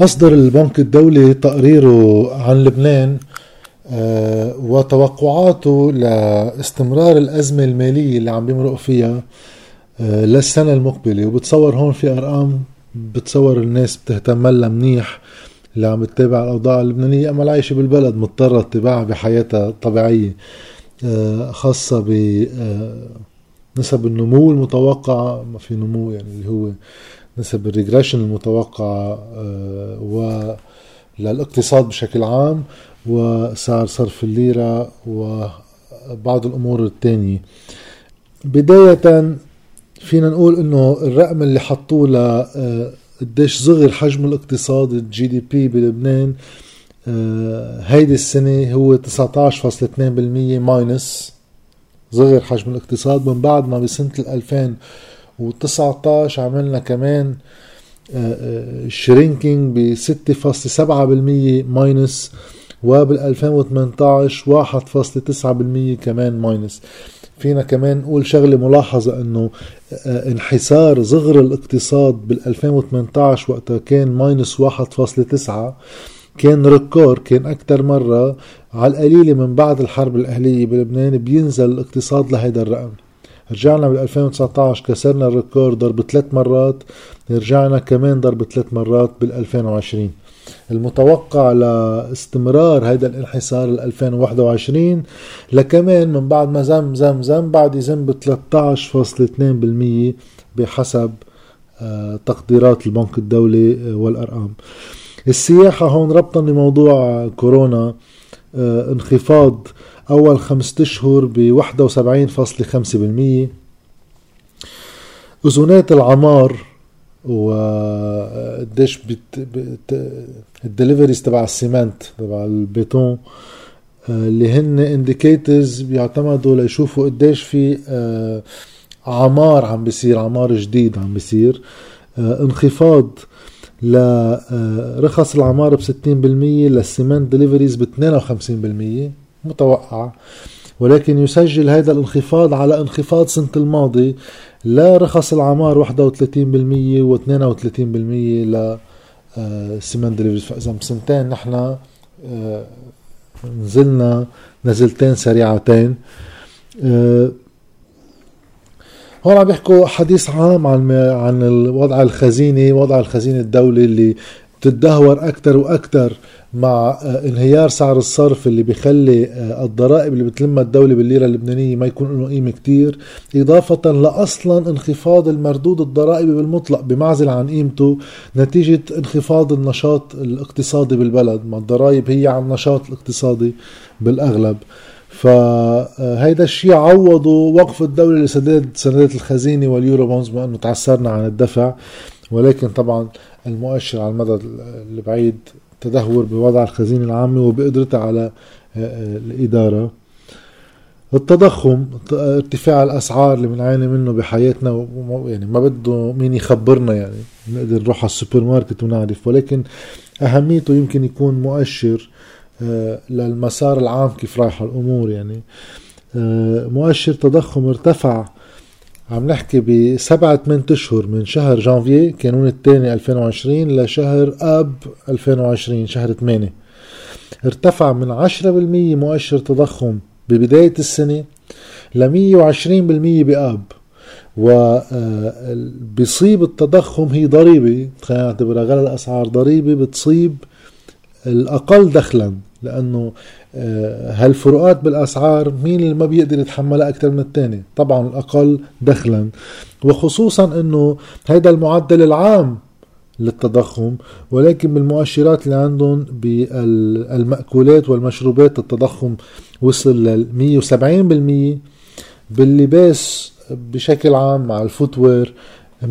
أصدر البنك الدولي تقريره عن لبنان آه، وتوقعاته لاستمرار الأزمة المالية اللي عم بيمرق فيها آه، للسنة المقبلة. وبتصور هون في أرقام بتصور الناس بتهتم لها منيح اللي عم تتابع الأوضاع اللبنانية. أما العايشة بالبلد مضطرة تتابعها بحياتها الطبيعية آه، خاصة بنسب النمو المتوقعة. ما في نمو يعني اللي هو نسب ال regression المتوقعة و للاقتصاد بشكل عام وسعر صرف الليرة وبعض الأمور الثانية بداية فينا نقول إنه الرقم اللي حطوه ل آه، قديش صغر حجم الاقتصاد ال GDP بلبنان آه، هيدي السنة هو 19.2% minus. صغر حجم الاقتصاد من بعد ما بسنة 2019 عملنا كمان shrinking ب 6.7% minus وبال 2018 1.9% كمان minus فينا كمان نقول شغلة ملاحظة إنه آه، انحسار صغر الاقتصاد بال 2018 وقتها كان minus 1.9 كان record كان أكثر مرة على القليلة من بعد الحرب الأهلية بلبنان بينزل الاقتصاد لهيدا الرقم. رجعنا بال 2019 كسرنا الريكورد ضرب ثلاث مرات رجعنا كمان ضرب ثلاث مرات بال 2020 المتوقع لاستمرار هذا الانحسار ل 2021 لكمان من بعد ما زم زم زم بعد يزم ب 13.2% بحسب آه، تقديرات البنك الدولي آه، والأرقام. السياحة هون ربطا بموضوع كورونا آه، انخفاض أول خمسة أشهر ب 71.5% أذونات العمار وقديش. ال deliveries تبع ال cement تبع البيتون آه، اللي هن indicators بيعتمدوا ليشوفوا قديش في آه، عمار عم بيصير عمار جديد عم بيصير آه، انخفاض لرخص العمار ب 60% لل cement deliveries ب 52% متوقعة. ولكن يسجل هذا الانخفاض على انخفاض سنة الماضي. لرخص العمار 31% و32% ل cement فاذا بسنتين نحن آه، نزلنا نزلتين سريعتين. آه، هون عم بيحكوا حديث عام عن عن الوضع الخزيني وضع الخزينة الدولي اللي بتدهور أكثر وأكثر مع آه، انهيار سعر الصرف اللي بيخلي آه، الضرائب اللي بتلمها الدولة بالليرة اللبنانية ما يكون له قيمة كتير إضافة لأصلا انخفاض المردود الضرائبي بالمطلق بمعزل عن قيمته نتيجة انخفاض النشاط الاقتصادي بالبلد ما الضرائب هي عن النشاط الاقتصادي بالأغلب. فهيدا آه، الشيء عوضوا وقف الدولة لسداد سندات الخزينة وال Eurobonds بما أنه تعسرنا عن الدفع ولكن طبعا المؤشر على المدى البعيد تدهور بوضع الخزينة العامة وبقدرتها على آه، آه، الإدارة. التضخم ارتفاع الأسعار اللي بنعاني منه بحياتنا يعني ما بده مين يخبرنا يعني. نقدر نروح على السوبر ماركت ونعرف. ولكن أهميته يمكن يكون مؤشر آه، للمسار العام كيف رايحة الأمور يعني. مؤشر تضخم ارتفع عم نحكي بسبعة ثمان أشهر من شهر جانفيي كانون الثاني 2020 لشهر أب 2020 شهر 8 ارتفع من 10% مؤشر تضخم ببداية السنة ل 120% بأب وبيصيب آه، التضخم هي ضريبة خلينا نعتبرها غير الأسعار ضريبة بتصيب الأقل دخلا. لأنه آه، هالفروقات بالأسعار مين اللي ما بيقدر يتحملها أكثر من الثاني طبعا الأقل دخلا. وخصوصا إنه هذا المعدل العام للتضخم ولكن بالمؤشرات اللي عندهم بالمأكولات والمشروبات التضخم وصل ل 170% باللباس بشكل عام مع الفوتوير 195%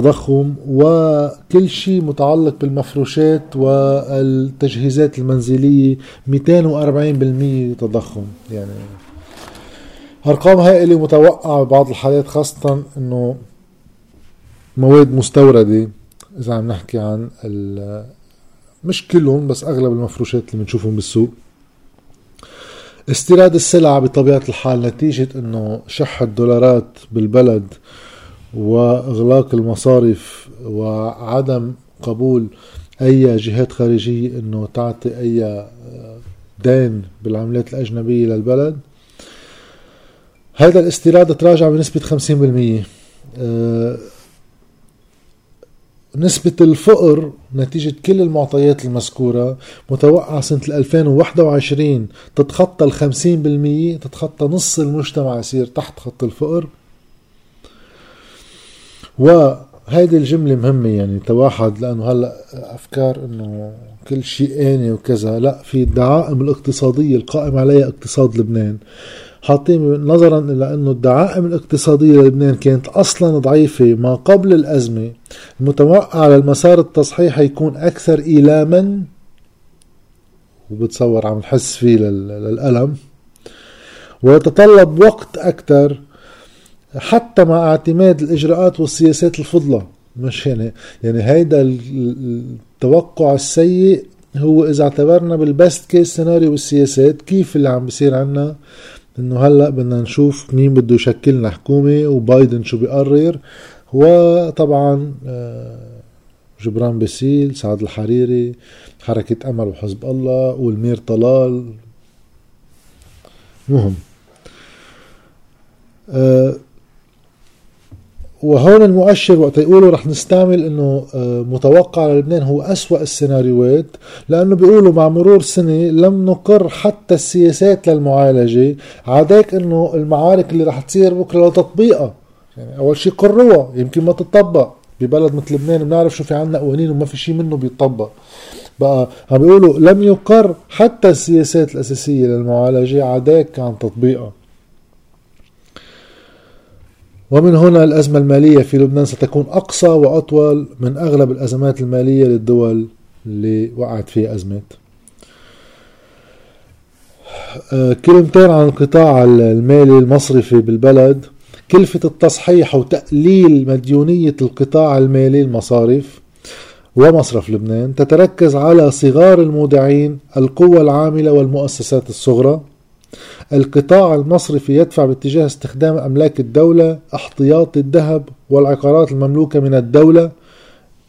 تضخم وكل شيء متعلق بالمفروشات والتجهيزات المنزلية 240% تضخم. يعني أرقام هائلة متوقعة ببعض الحالات خاصة أنه مواد مستوردة إذا عم نحكي عن مش كلهم بس أغلب المفروشات اللي بنشوفهم بالسوق. استيراد السلع بطبيعة الحال نتيجة أنه شح الدولارات بالبلد وإغلاق المصارف وعدم قبول أي جهات خارجية إنه تعطي أي آه، دين بالعملات الأجنبية للبلد. هذا الاستيراد تراجع بنسبة 50% آه، نسبة الفقر نتيجة كل المعطيات المذكورة متوقع سنة 2021 تتخطى ال 50% تتخطى نص المجتمع يصير تحت خط الفقر. وهيدي الجملة مهمة يعني تواحد لأنه هلأ أفكار إنه كل شيء آني وكذا لأ في الدعائم الاقتصادية القائم عليها اقتصاد لبنان. حاطين نظرا إلى إنه الدعائم الاقتصادية للبنان كانت أصلا ضعيفة ما قبل الأزمة. المتوقع على المسار التصحيحي يكون أكثر ايلاما وبتصور عم نحس فيه للألم. ويتطلب وقت أكثر حتى مع اعتماد الإجراءات والسياسات الفضلة مش يعني يعني هيدا التوقع السيء هو إذا اعتبرنا بال best case scenario والسياسات كيف اللي عم بيصير عنا؟ إنه هلأ بدنا نشوف مين بده يشكلنا حكومه وبايدن شو بيقرر. وطبعا آه، جبران باسيل سعد الحريري حركة أمل وحزب الله والمير طلال. مهم. أه وهون المؤشر وقت يقولوا رح نستعمل إنه آه، متوقع للبنان هو أسوأ السيناريوهات لأنه بيقولوا مع مرور سنة لم نقر حتى السياسات للمعالجة عاداك إنه المعارك اللي رح تصير بكرة لتطبيقها. يعني أول شيء قروها يمكن ما تطبق ببلد مثل لبنان بنعرف شو في عنا قوانين وما في شيء منه بيطبق بقى عم بيقولوا لم يقر حتى السياسات الأساسية للمعالجة عاداك عن تطبيقها. ومن هنا الأزمة المالية في لبنان ستكون أقصى وأطول من أغلب الأزمات المالية للدول اللي وقعت فيها أزمات آه، كلمتين عن القطاع المالي المصرفي بالبلد. كلفة التصحيح وتقليل مديونية القطاع المالي المصارف ومصرف لبنان تتركز على صغار المودعين القوى العاملة والمؤسسات الصغرى. القطاع المصرفي يدفع باتجاه استخدام أملاك الدولة احتياط الذهب والعقارات المملوكة من الدولة.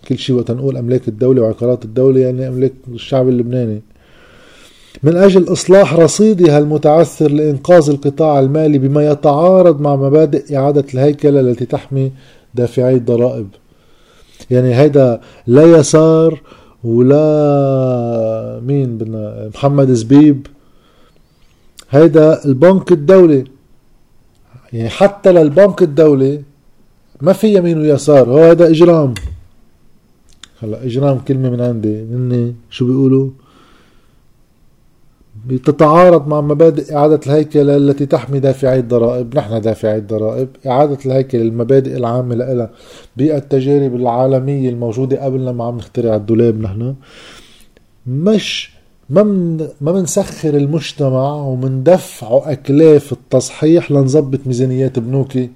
كل شيء وقت نقول أملاك الدولة وعقارات الدولة يعني أملاك الشعب اللبناني. من أجل إصلاح رصيدها المتعثر لإنقاذ القطاع المالي بما يتعارض مع مبادئ إعادة الهيكلة التي تحمي دافعي الضرائب. يعني هيدا لا يسار ولا مين بدنا محمد زبيب هيدا البنك الدولي. يعني حتى للبنك الدولي ما في يمين ويسار. هو هذا إجرام. هلا إجرام كلمة من عندي. مني شو بيقولوا؟ بتتعارض مع مبادئ إعادة الهيكلة التي تحمي دافعي الضرائب. نحن دافعي الضرائب. إعادة الهيكلة المبادئ العامة لها بالتجارب العالمية الموجودة قبلنا ما عم نخترع الدولاب نحن. مش ما من ما بنسخر المجتمع ومندفعه أكلاف التصحيح لنظبط ميزانيات بنوكي.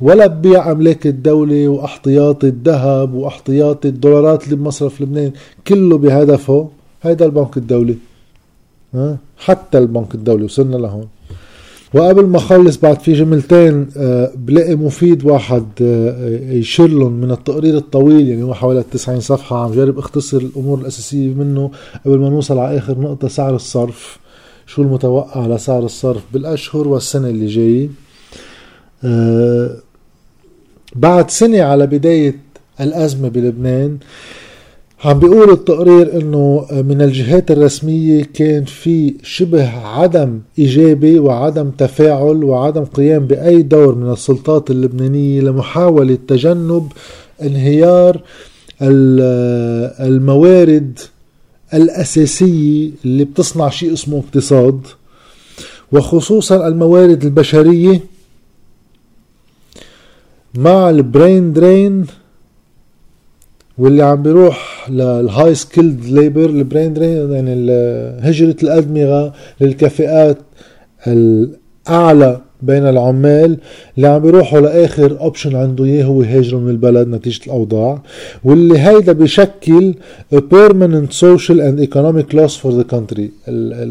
ولا ببيع أملاك الدولة واحتياطي الذهب واحتياطي الدولارات اللي بمصرف لبنان. كله بهدفه. هيدا البنك الدولي. حتى البنك الدولي وصلنا لهون. وقبل ما اخلص بعد في جملتين آه، بلاقي مفيد واحد آه، يشير لهم من التقرير الطويل يعني هو حوالي 90 صفحة عم جرب اختصر الأمور الأساسية منه قبل ما نوصل على آخر نقطة سعر الصرف. شو المتوقع لسعر الصرف بالأشهر والسنة اللي جاية؟ آه، بعد سنة على بداية الأزمة بلبنان عم بيقول التقرير إنه من الجهات الرسمية كان في شبه عدم إيجابي وعدم تفاعل وعدم قيام بأي دور من السلطات اللبنانية لمحاولة تجنب انهيار الموارد الأساسية اللي بتصنع شيء اسمه اقتصاد. وخصوصا الموارد البشرية مع ال brain drain واللي عم بيروح لل high skilled labor ال brain drain يعني هجرة الأدمغة للكفاءات الأعلى بين العمال اللي عم بيروحوا لآخر option عنده إياه هو يهاجروا من البلد نتيجة الأوضاع. واللي هيدا بشكل permanent social and economic loss for the country.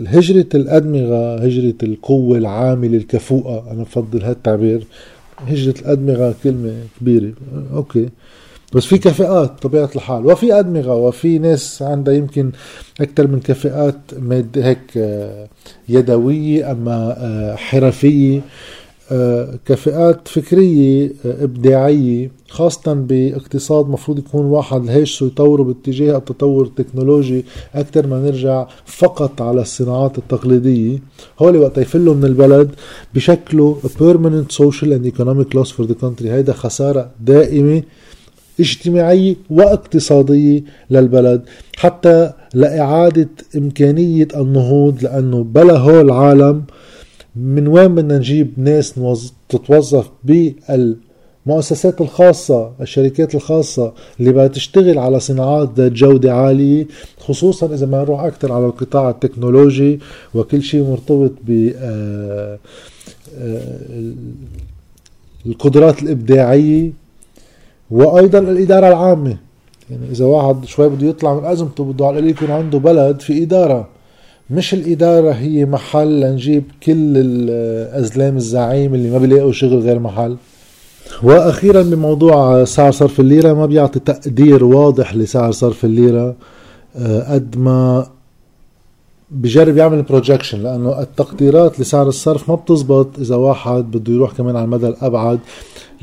هجرة الادمغه هجرة القوة العامله الكفؤه أنا بفضل هالتعبير. هجرة الأدمغة كلمة كبيرة. okay. بس في كفاءات طبيعة الحال. وفي أدمغة وفي ناس عندها يمكن أكثر من كفاءات هيك آه، يدوية أما آه، حرفية. آه، كفاءات فكرية إبداعية خاصة باقتصاد مفروض يكون واحد هيش يطوره باتجاه التطور التكنولوجي أكثر ما نرجع فقط على الصناعات التقليدية. هول وقت يفلوا من البلد بشكله permanent social and economic loss for the country. هيدا خسارة دائمة. اجتماعية واقتصادية للبلد حتى لإعادة إمكانية النهوض لأنه بلا هول العالم من وين بدنا نجيب ناس تتوظف بالمؤسسات الخاصة الشركات الخاصة اللي بدها تشتغل على صناعات ذات جودة عالية خصوصا إذا ما نروح أكثر على القطاع التكنولوجي وكل شيء مرتبط ب آه، آه، القدرات الإبداعية. وأيضا الإدارة العامة. يعني إذا واحد شوي بده يطلع من أزمته بده على يكون عنده بلد في إدارة. مش الإدارة هي محل لنجيب كل الأزلام الزعيم اللي ما بيلاقوا شغل غير محل. وأخيرا بموضوع سعر صرف الليرة ما بيعطي تقدير واضح لسعر صرف الليرة آه، قد ما بجرب يعمل بروجكشن لأنه التقديرات لسعر الصرف ما بتزبط. إذا واحد بده يروح كمان على المدى الأبعد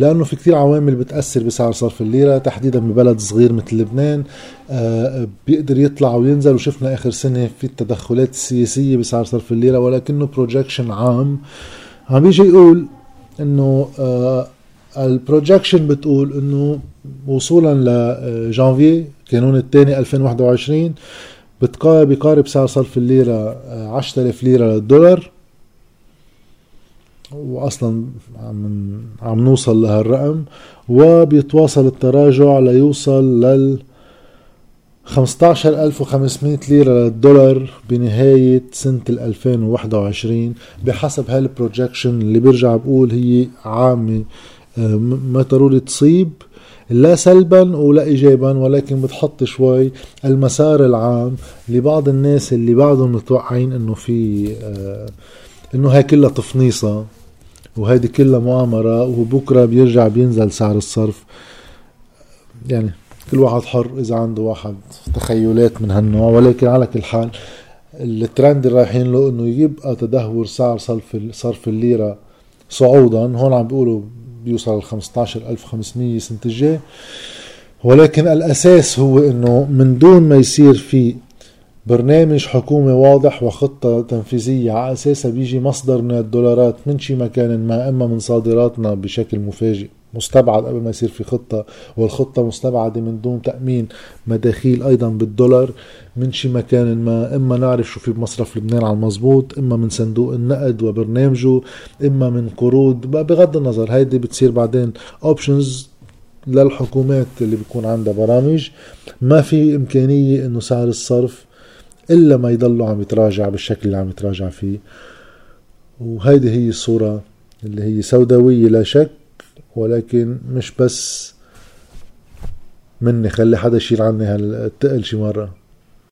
لأنه في كثير عوامل بتأثر بسعر صرف الليرة تحديدا ببلد صغير مثل لبنان آه، بيقدر يطلع وينزل وشفنا آخر سنة في التدخلات السياسية بسعر صرف الليرة ولكنه projection عام. عم بيجي يقول إنه آه، ال projection بتقول إنه وصولا لجانفي كانون الثاني 2021 بيقارب سعر صرف الليرة 10000 آه، ليرة للدولار. واصلا عم عم نوصل لهالرقم وبيتواصل التراجع ليوصل لل 15500 ليرة للدولار بنهاية سنة 2021 بحسب هالبروجكشن اللي بيرجع بقول هي عامة آه، ما ضروري تصيب لا سلبا ولا ايجابا ولكن بتحط شوي المسار العام لبعض الناس اللي بعضهم متوقعين إنه في آه إنه هاي كلها تفنيصة. وهيدي كلها مؤامرة وبكرة بيرجع بينزل سعر الصرف. يعني كل واحد حر إذا عنده واحد تخيلات من هالنوع. ولكن على كل حال الترند اللي رايحين له إنه يبقى تدهور سعر صرف صرف الليرة صعودا. هون عم بيقولوا بيوصل ل 15500 السنة الجاي. ولكن الأساس هو إنه من دون ما يصير في برنامج حكومي واضح وخطة تنفيذية على أساسها بيجي مصدر من الدولارات من شي مكان ما إما من صادراتنا بشكل مفاجئ مستبعد قبل ما يصير في خطة والخطة مستبعدة من دون تأمين مداخيل أيضا بالدولار من شي مكان ما إما نعرف شو في بمصرف لبنان على المزبوط إما من صندوق النقد وبرنامجه إما من قروض بغض النظر هيدي بتصير بعدين اوبشنز للحكومات اللي بيكون عندها برامج. ما في إمكانية إنه سعر الصرف إلا ما يضلوا عم يتراجع بالشكل اللي عم يتراجع فيه. وهيدي هي الصورة اللي هي سوداوية لا شك ولكن مش بس مني خلي حدا يشيل عني هالتقل شي مرة.